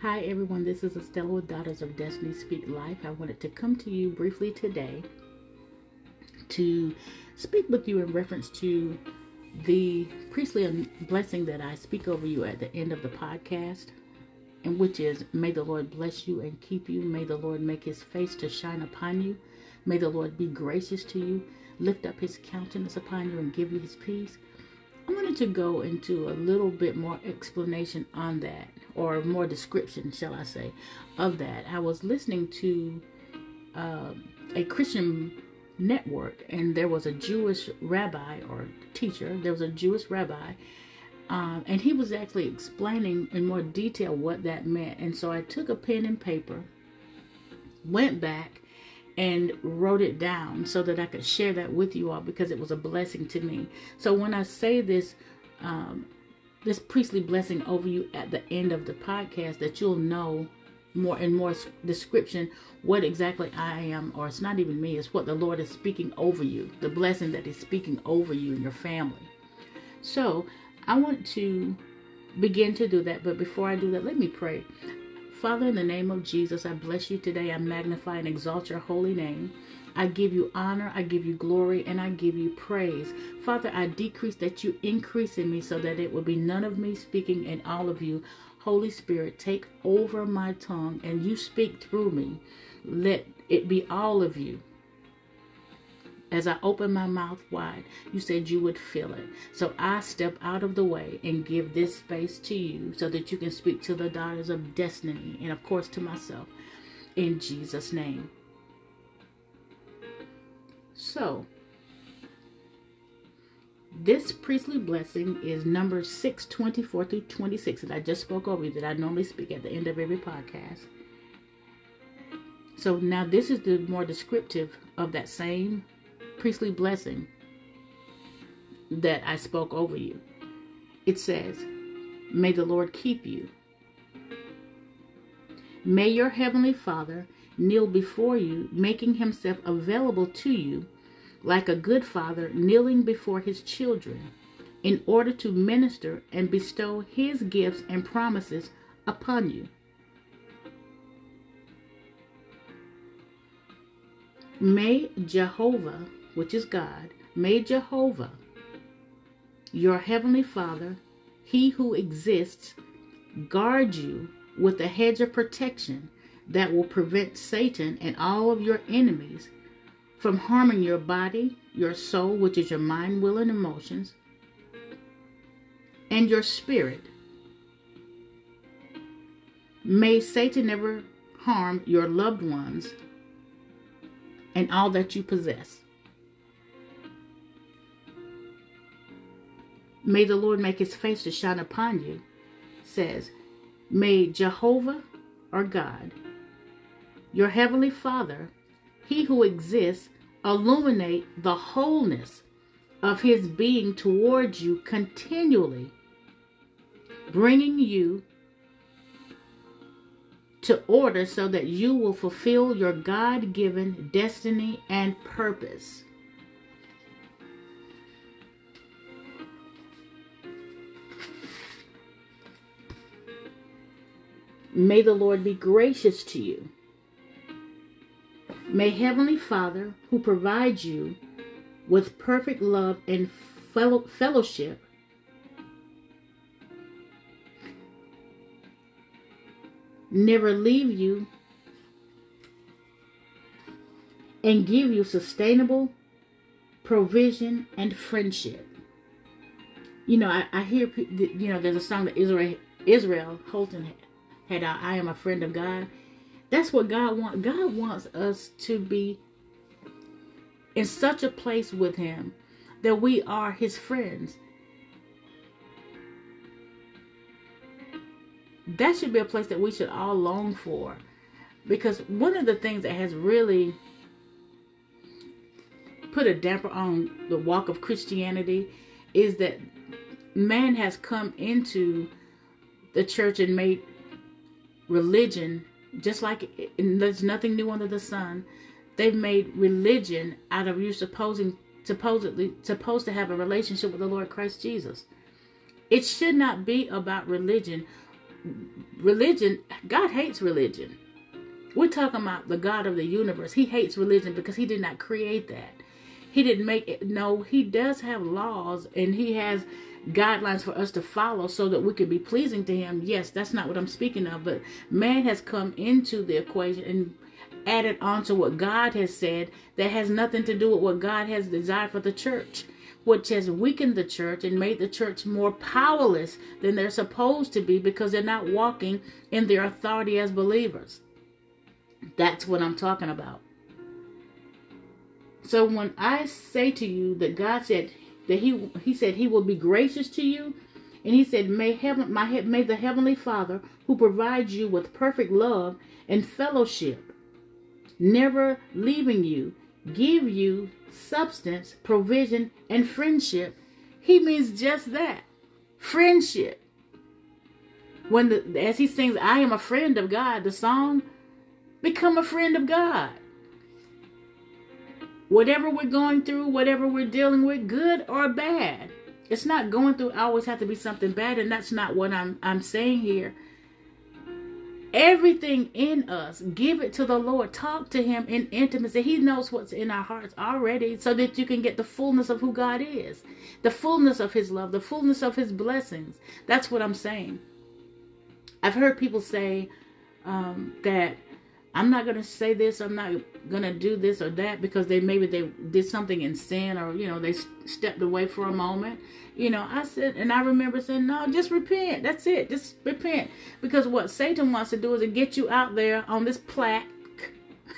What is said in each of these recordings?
Hi, everyone. This is Estella with Daughters of Destiny Speak Life. I wanted to come to you briefly today to speak with you in reference to the priestly blessing that I speak over you at the end of the podcast, and which is May the Lord bless you and keep you. May the Lord make his face to shine upon you. May the Lord be gracious to you, lift up his countenance upon you, and give you his peace. I wanted to go into a little bit more explanation on that, or more description, shall I say, of that. I was listening to uh, a Christian network, and there was a Jewish rabbi or teacher. There was a Jewish rabbi, um, and he was actually explaining in more detail what that meant. And so I took a pen and paper, went back, and wrote it down so that I could share that with you all because it was a blessing to me. So when I say this, um, this priestly blessing over you at the end of the podcast, that you'll know more and more description what exactly I am, or it's not even me, it's what the Lord is speaking over you, the blessing that He's speaking over you and your family. So I want to begin to do that, but before I do that, let me pray. Father, in the name of Jesus, I bless you today. I magnify and exalt your holy name. I give you honor, I give you glory, and I give you praise. Father, I decrease that you increase in me so that it will be none of me speaking and all of you. Holy Spirit, take over my tongue and you speak through me. Let it be all of you as I open my mouth wide, you said you would fill it. So I step out of the way and give this space to you so that you can speak to the daughters of destiny and, of course, to myself. In Jesus' name. So, this priestly blessing is number 624 through 26 that I just spoke over you that I normally speak at the end of every podcast. So now this is the more descriptive of that same priestly blessing that I spoke over you. It says, May the Lord keep you. May your heavenly Father kneel before you, making himself available to you like a good father kneeling before his children in order to minister and bestow his gifts and promises upon you. May Jehovah which is God, may Jehovah, your heavenly Father, he who exists, guard you with a hedge of protection that will prevent Satan and all of your enemies from harming your body, your soul, which is your mind, will, and emotions, and your spirit. May Satan never harm your loved ones and all that you possess. May the Lord make his face to shine upon you, says, May Jehovah or God, your heavenly Father, he who exists, illuminate the wholeness of his being towards you continually, bringing you to order so that you will fulfill your God given destiny and purpose. May the Lord be gracious to you. May Heavenly Father, who provides you with perfect love and fellowship, never leave you and give you sustainable provision and friendship. You know, I, I hear, you know, there's a song that Israel, Israel Houghton had I, I am a friend of God. That's what God wants. God wants us to be in such a place with Him that we are His friends. That should be a place that we should all long for. Because one of the things that has really put a damper on the walk of Christianity is that man has come into the church and made religion, just like there's nothing new under the sun, they've made religion out of you supposing supposedly supposed to have a relationship with the Lord Christ Jesus. It should not be about religion. religion, God hates religion. We're talking about the God of the universe. He hates religion because he did not create that. He didn't make it. No, he does have laws and he has guidelines for us to follow so that we could be pleasing to him. Yes, that's not what I'm speaking of, but man has come into the equation and added on to what God has said that has nothing to do with what God has desired for the church, which has weakened the church and made the church more powerless than they're supposed to be because they're not walking in their authority as believers. That's what I'm talking about. So when I say to you that God said that he he said he will be gracious to you, and he said may heaven my may the heavenly Father who provides you with perfect love and fellowship, never leaving you, give you substance, provision, and friendship. He means just that, friendship. When the, as he sings, "I am a friend of God," the song Become a friend of God. Whatever we're going through, whatever we're dealing with, good or bad. It's not going through always have to be something bad, and that's not what I'm I'm saying here. Everything in us, give it to the Lord. Talk to Him in intimacy. He knows what's in our hearts already, so that you can get the fullness of who God is, the fullness of His love, the fullness of His blessings. That's what I'm saying. I've heard people say um, that I'm not gonna say this. I'm not gonna do this or that because they maybe they did something in sin or you know they stepped away for a moment. You know, I said, and I remember saying, no, just repent. That's it. Just repent because what Satan wants to do is to get you out there on this plaque.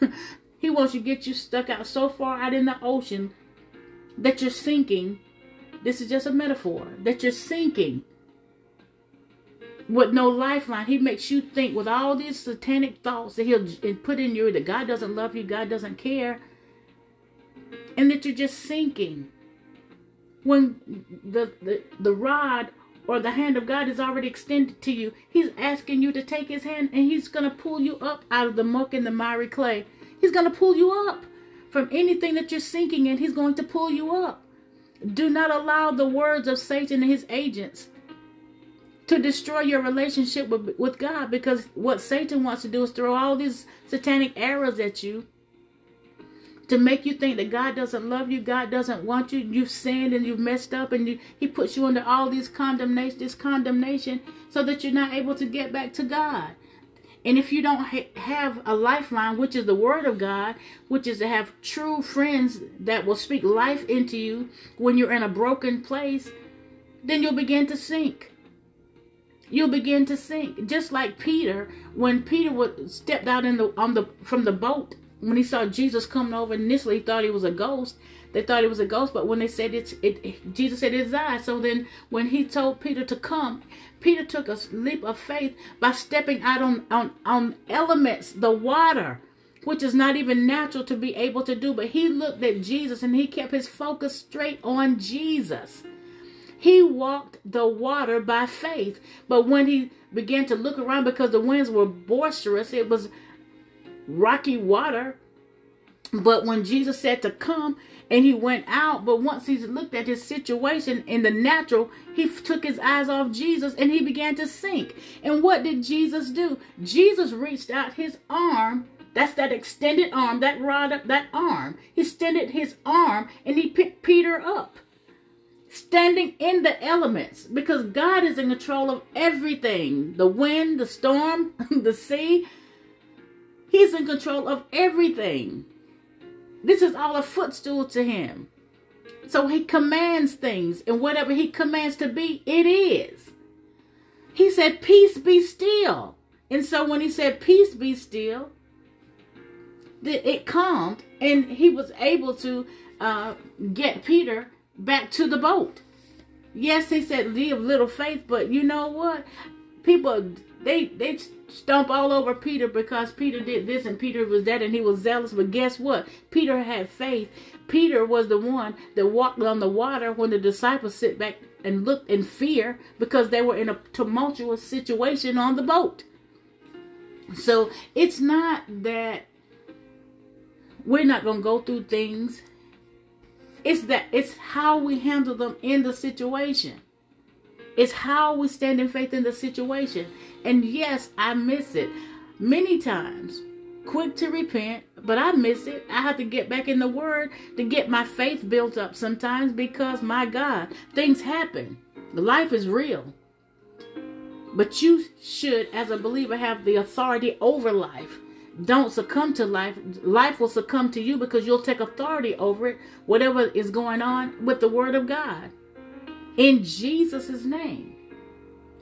he wants to get you stuck out so far out in the ocean that you're sinking. This is just a metaphor that you're sinking with no lifeline. He makes you think with all these satanic thoughts that he'll put in you that God doesn't love you, God doesn't care, and that you're just sinking. When the, the, the rod or the hand of God is already extended to you, He's asking you to take His hand and He's going to pull you up out of the muck and the miry clay. He's going to pull you up from anything that you're sinking in. He's going to pull you up. Do not allow the words of Satan and his agents to destroy your relationship with, with God because what Satan wants to do is throw all these satanic arrows at you to make you think that God doesn't love you, God doesn't want you, you've sinned and you've messed up, and you, He puts you under all these condemnation, this condemnation, so that you're not able to get back to God. And if you don't ha- have a lifeline, which is the Word of God, which is to have true friends that will speak life into you when you're in a broken place, then you'll begin to sink you'll begin to sink. Just like Peter, when Peter would stepped out in the on the from the boat when he saw Jesus coming over, initially he thought he was a ghost. They thought he was a ghost, but when they said it's it, Jesus said it's I. So then, when he told Peter to come, Peter took a leap of faith by stepping out on on on elements, the water, which is not even natural to be able to do. But he looked at Jesus and he kept his focus straight on Jesus. He walked the water by faith. But when he began to look around because the winds were boisterous, it was rocky water. But when Jesus said to come and he went out, but once he looked at his situation in the natural, he took his eyes off Jesus and he began to sink. And what did Jesus do? Jesus reached out his arm that's that extended arm, that rod up, that arm. He extended his arm and he picked Peter up standing in the elements because God is in control of everything the wind, the storm, the sea. He's in control of everything. This is all a footstool to him. So he commands things, and whatever he commands to be, it is. He said, Peace be still. And so when he said, Peace be still, it calmed, and he was able to uh, get Peter back to the boat. Yes, he said live little faith, but you know what? People they they stomp all over Peter because Peter did this and Peter was that and he was zealous. But guess what? Peter had faith. Peter was the one that walked on the water when the disciples sit back and looked in fear because they were in a tumultuous situation on the boat. So it's not that we're not going to go through things it's that it's how we handle them in the situation. It's how we stand in faith in the situation. And yes, I miss it many times. Quick to repent, but I miss it. I have to get back in the Word to get my faith built up sometimes because, my God, things happen. Life is real. But you should, as a believer, have the authority over life. Don't succumb to life. Life will succumb to you because you'll take authority over it, whatever is going on with the Word of God. In Jesus' name.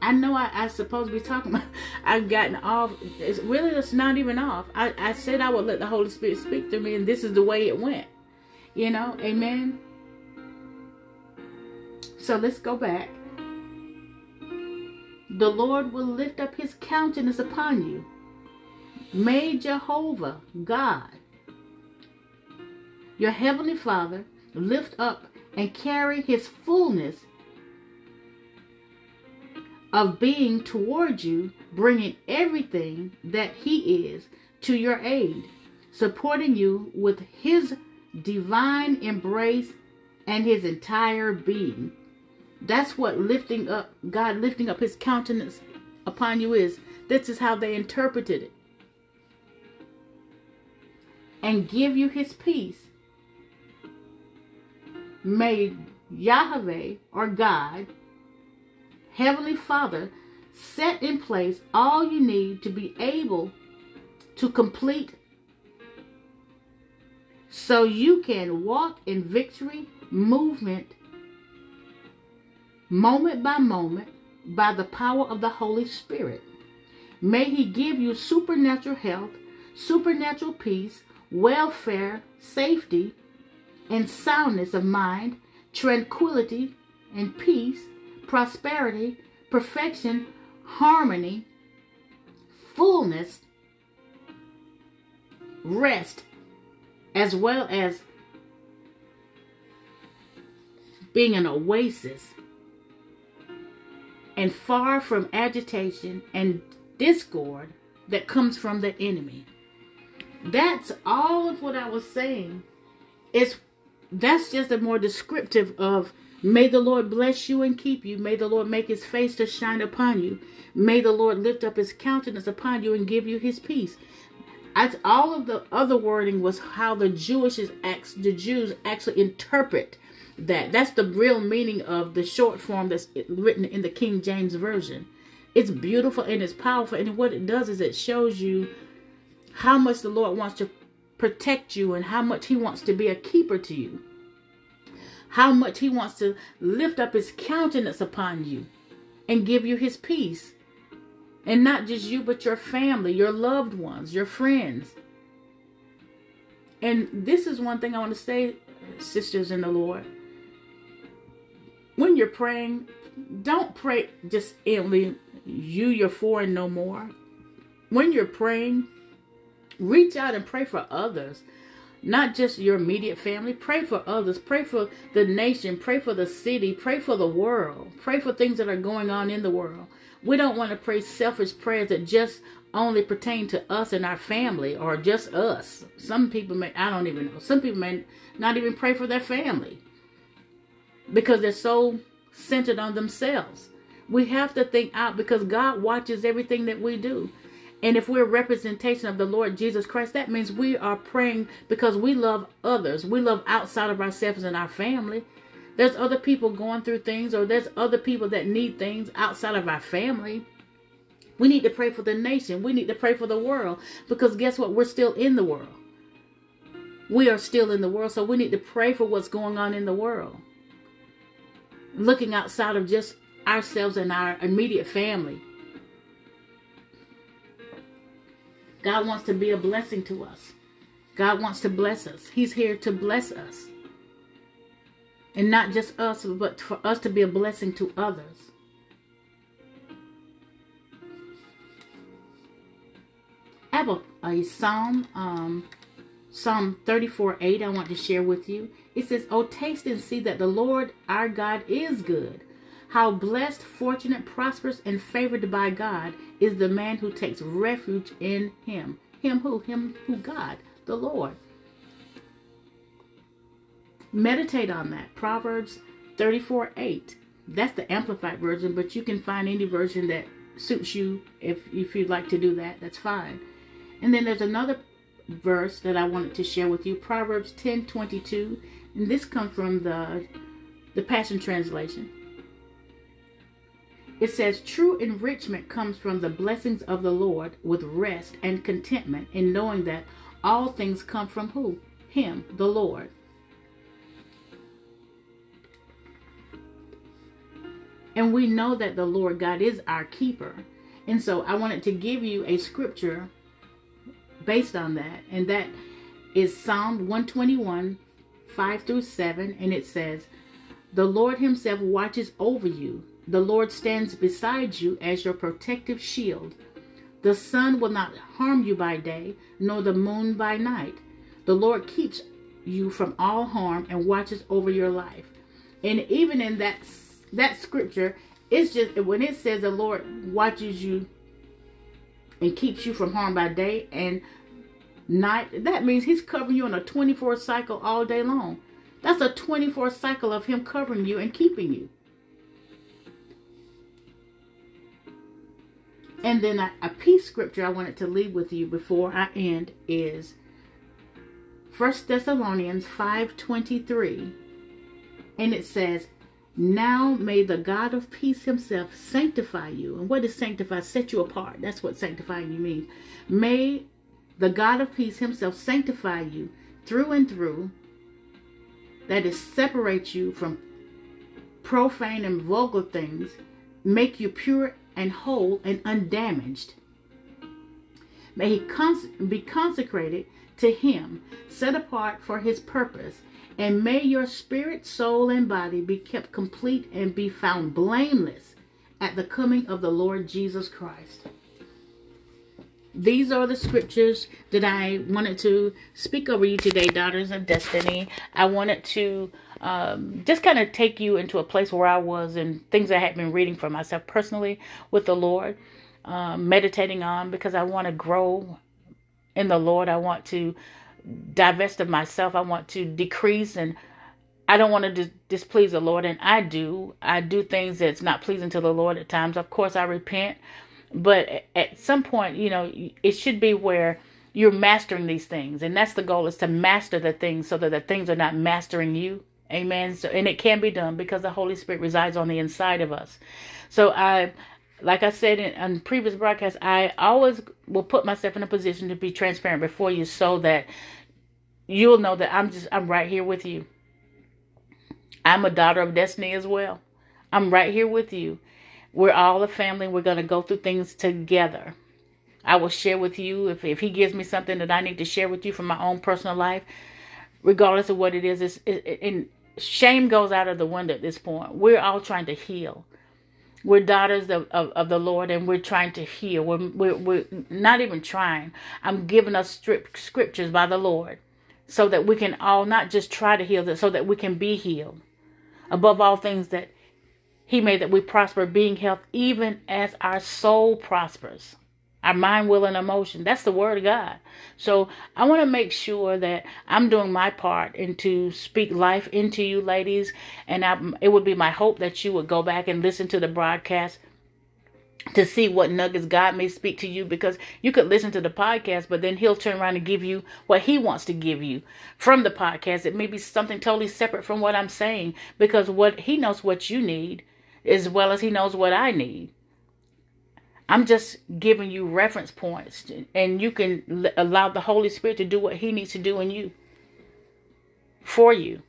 I know I, I supposed to be talking about. I've gotten off. It's really it's not even off. I, I said I would let the Holy Spirit speak to me, and this is the way it went. You know, Amen. So let's go back. The Lord will lift up His countenance upon you. May Jehovah God, your heavenly Father, lift up and carry His fullness of being toward you, bringing everything that He is to your aid, supporting you with His divine embrace and His entire being. That's what lifting up, God lifting up His countenance upon you is. This is how they interpreted it. And give you His peace. May Yahweh or God Heavenly Father set in place all you need to be able to complete so you can walk in victory movement moment by moment by the power of the Holy Spirit. May He give you supernatural health, supernatural peace, welfare, safety, and soundness of mind, tranquility, and peace prosperity, perfection, harmony, fullness, rest, as well as being an oasis and far from agitation and discord that comes from the enemy. That's all of what I was saying. It's that's just a more descriptive of May the Lord bless you and keep you. May the Lord make his face to shine upon you. May the Lord lift up his countenance upon you and give you his peace. As all of the other wording was how the Jewish the Jews actually interpret that. That's the real meaning of the short form that's written in the King James Version. It's beautiful and it's powerful. And what it does is it shows you how much the Lord wants to protect you and how much he wants to be a keeper to you how much he wants to lift up his countenance upon you and give you his peace. And not just you, but your family, your loved ones, your friends. And this is one thing I want to say, sisters in the Lord. When you're praying, don't pray just only you, you're for, and no more. When you're praying, reach out and pray for others not just your immediate family. Pray for others. Pray for the nation. Pray for the city. Pray for the world. Pray for things that are going on in the world. We don't want to pray selfish prayers that just only pertain to us and our family or just us. Some people may, I don't even know, some people may not even pray for their family because they're so centered on themselves. We have to think out because God watches everything that we do. And if we're representation of the Lord Jesus Christ, that means we are praying because we love others. We love outside of ourselves and our family. There's other people going through things, or there's other people that need things outside of our family. We need to pray for the nation. We need to pray for the world because guess what? We're still in the world. We are still in the world, so we need to pray for what's going on in the world. Looking outside of just ourselves and our immediate family God wants to be a blessing to us. God wants to bless us. He's here to bless us. And not just us, but for us to be a blessing to others. I have a, a psalm, um, Psalm 34 8, I want to share with you. It says, Oh, taste and see that the Lord our God is good. How blessed, fortunate, prosperous, and favored by God is the man who takes refuge in him. Him who? Him who? God, the Lord. Meditate on that. Proverbs 34 8. That's the amplified version, but you can find any version that suits you if if you'd like to do that. That's fine. And then there's another verse that I wanted to share with you, Proverbs 10:22, and this comes from the the Passion Translation. It says, True enrichment comes from the blessings of the Lord with rest and contentment in knowing that all things come from who? Him, the Lord. And we know that the Lord God is our keeper. And so I wanted to give you a scripture based on that. And that is Psalm 121, 5 through 7. And it says, The Lord Himself watches over you the Lord stands beside you as your protective shield. The sun will not harm you by day, nor the moon by night. The Lord keeps you from all harm and watches over your life. And even in that that scripture, it's just when it says the Lord watches you and keeps you from harm by day and night, that means he's covering you on a 24 cycle all day long. That's a 24 cycle of him covering you and keeping you. And then a, a scripture I wanted to leave with you before I end is First Thessalonians 5:23. And it says, "Now may the God of peace himself sanctify you." And what does sanctify? Set you apart. That's what sanctifying you means. May the God of peace himself sanctify you through and through. That is separate you from profane and vulgar things, make you pure and whole and undamaged. May he cons- be consecrated to him, set apart for his purpose, and may your spirit, soul, and body be kept complete and be found blameless at the coming of the Lord Jesus Christ. These are the scriptures that I wanted to speak over you today, daughters of destiny. I wanted to um, just kind of take you into a place where I was and things I had been reading for myself personally with the Lord, um, meditating on because I want to grow in the Lord. I want to divest of myself. I want to decrease and I don't want to dis- displease the Lord, and I do. I do things that's not pleasing to the Lord at times. Of course, I repent, but at some point, you know, it should be where you're mastering these things, and that's the goal: is to master the things so that the things are not mastering you. Amen. So, and it can be done because the Holy Spirit resides on the inside of us. So I, like I said in, on previous broadcasts, I always will put myself in a position to be transparent before you, so that you'll know that I'm just I'm right here with you. I'm a daughter of destiny as well. I'm right here with you. We're all a family. We're going to go through things together. I will share with you if, if he gives me something that I need to share with you from my own personal life, regardless of what it is. It's, it, it, shame goes out of the window at this point. We're all trying to heal. We're daughters of, of, of the Lord and we're trying to heal. We're, we're, we're not even trying. I'm giving us scriptures by the Lord so that we can all not just try to heal, so that we can be healed. Above all things, that He made that we prosper, being health, even as our soul prospers our mind, will, and emotion. That's the word of God. So I want to make sure that I'm doing my part and to speak life into you, ladies. And I, it would be my hope that you would go back and listen to the broadcast to see what nuggets God may speak to you because you could listen to the podcast, but then he'll turn around and give you what he wants to give you from the podcast. It may be something totally separate from what I'm saying because what he knows what you need as well as he knows what I need. I'm just giving you reference points, and you can allow the Holy Spirit to do what He needs to do in you for you.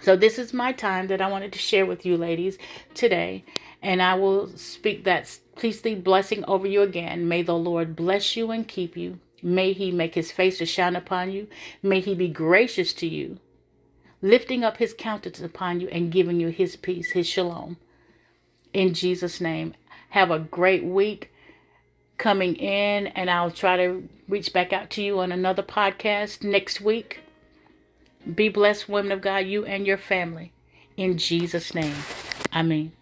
So, this is my time that I wanted to share with you, ladies, today. And I will speak that priestly blessing over you again. May the Lord bless you and keep you. May He make His face to shine upon you. May He be gracious to you, lifting up His countenance upon you and giving you His peace, His shalom. In Jesus' name. Have a great week coming in, and I'll try to reach back out to you on another podcast next week. Be blessed, women of God, you and your family. In Jesus' name. Amen.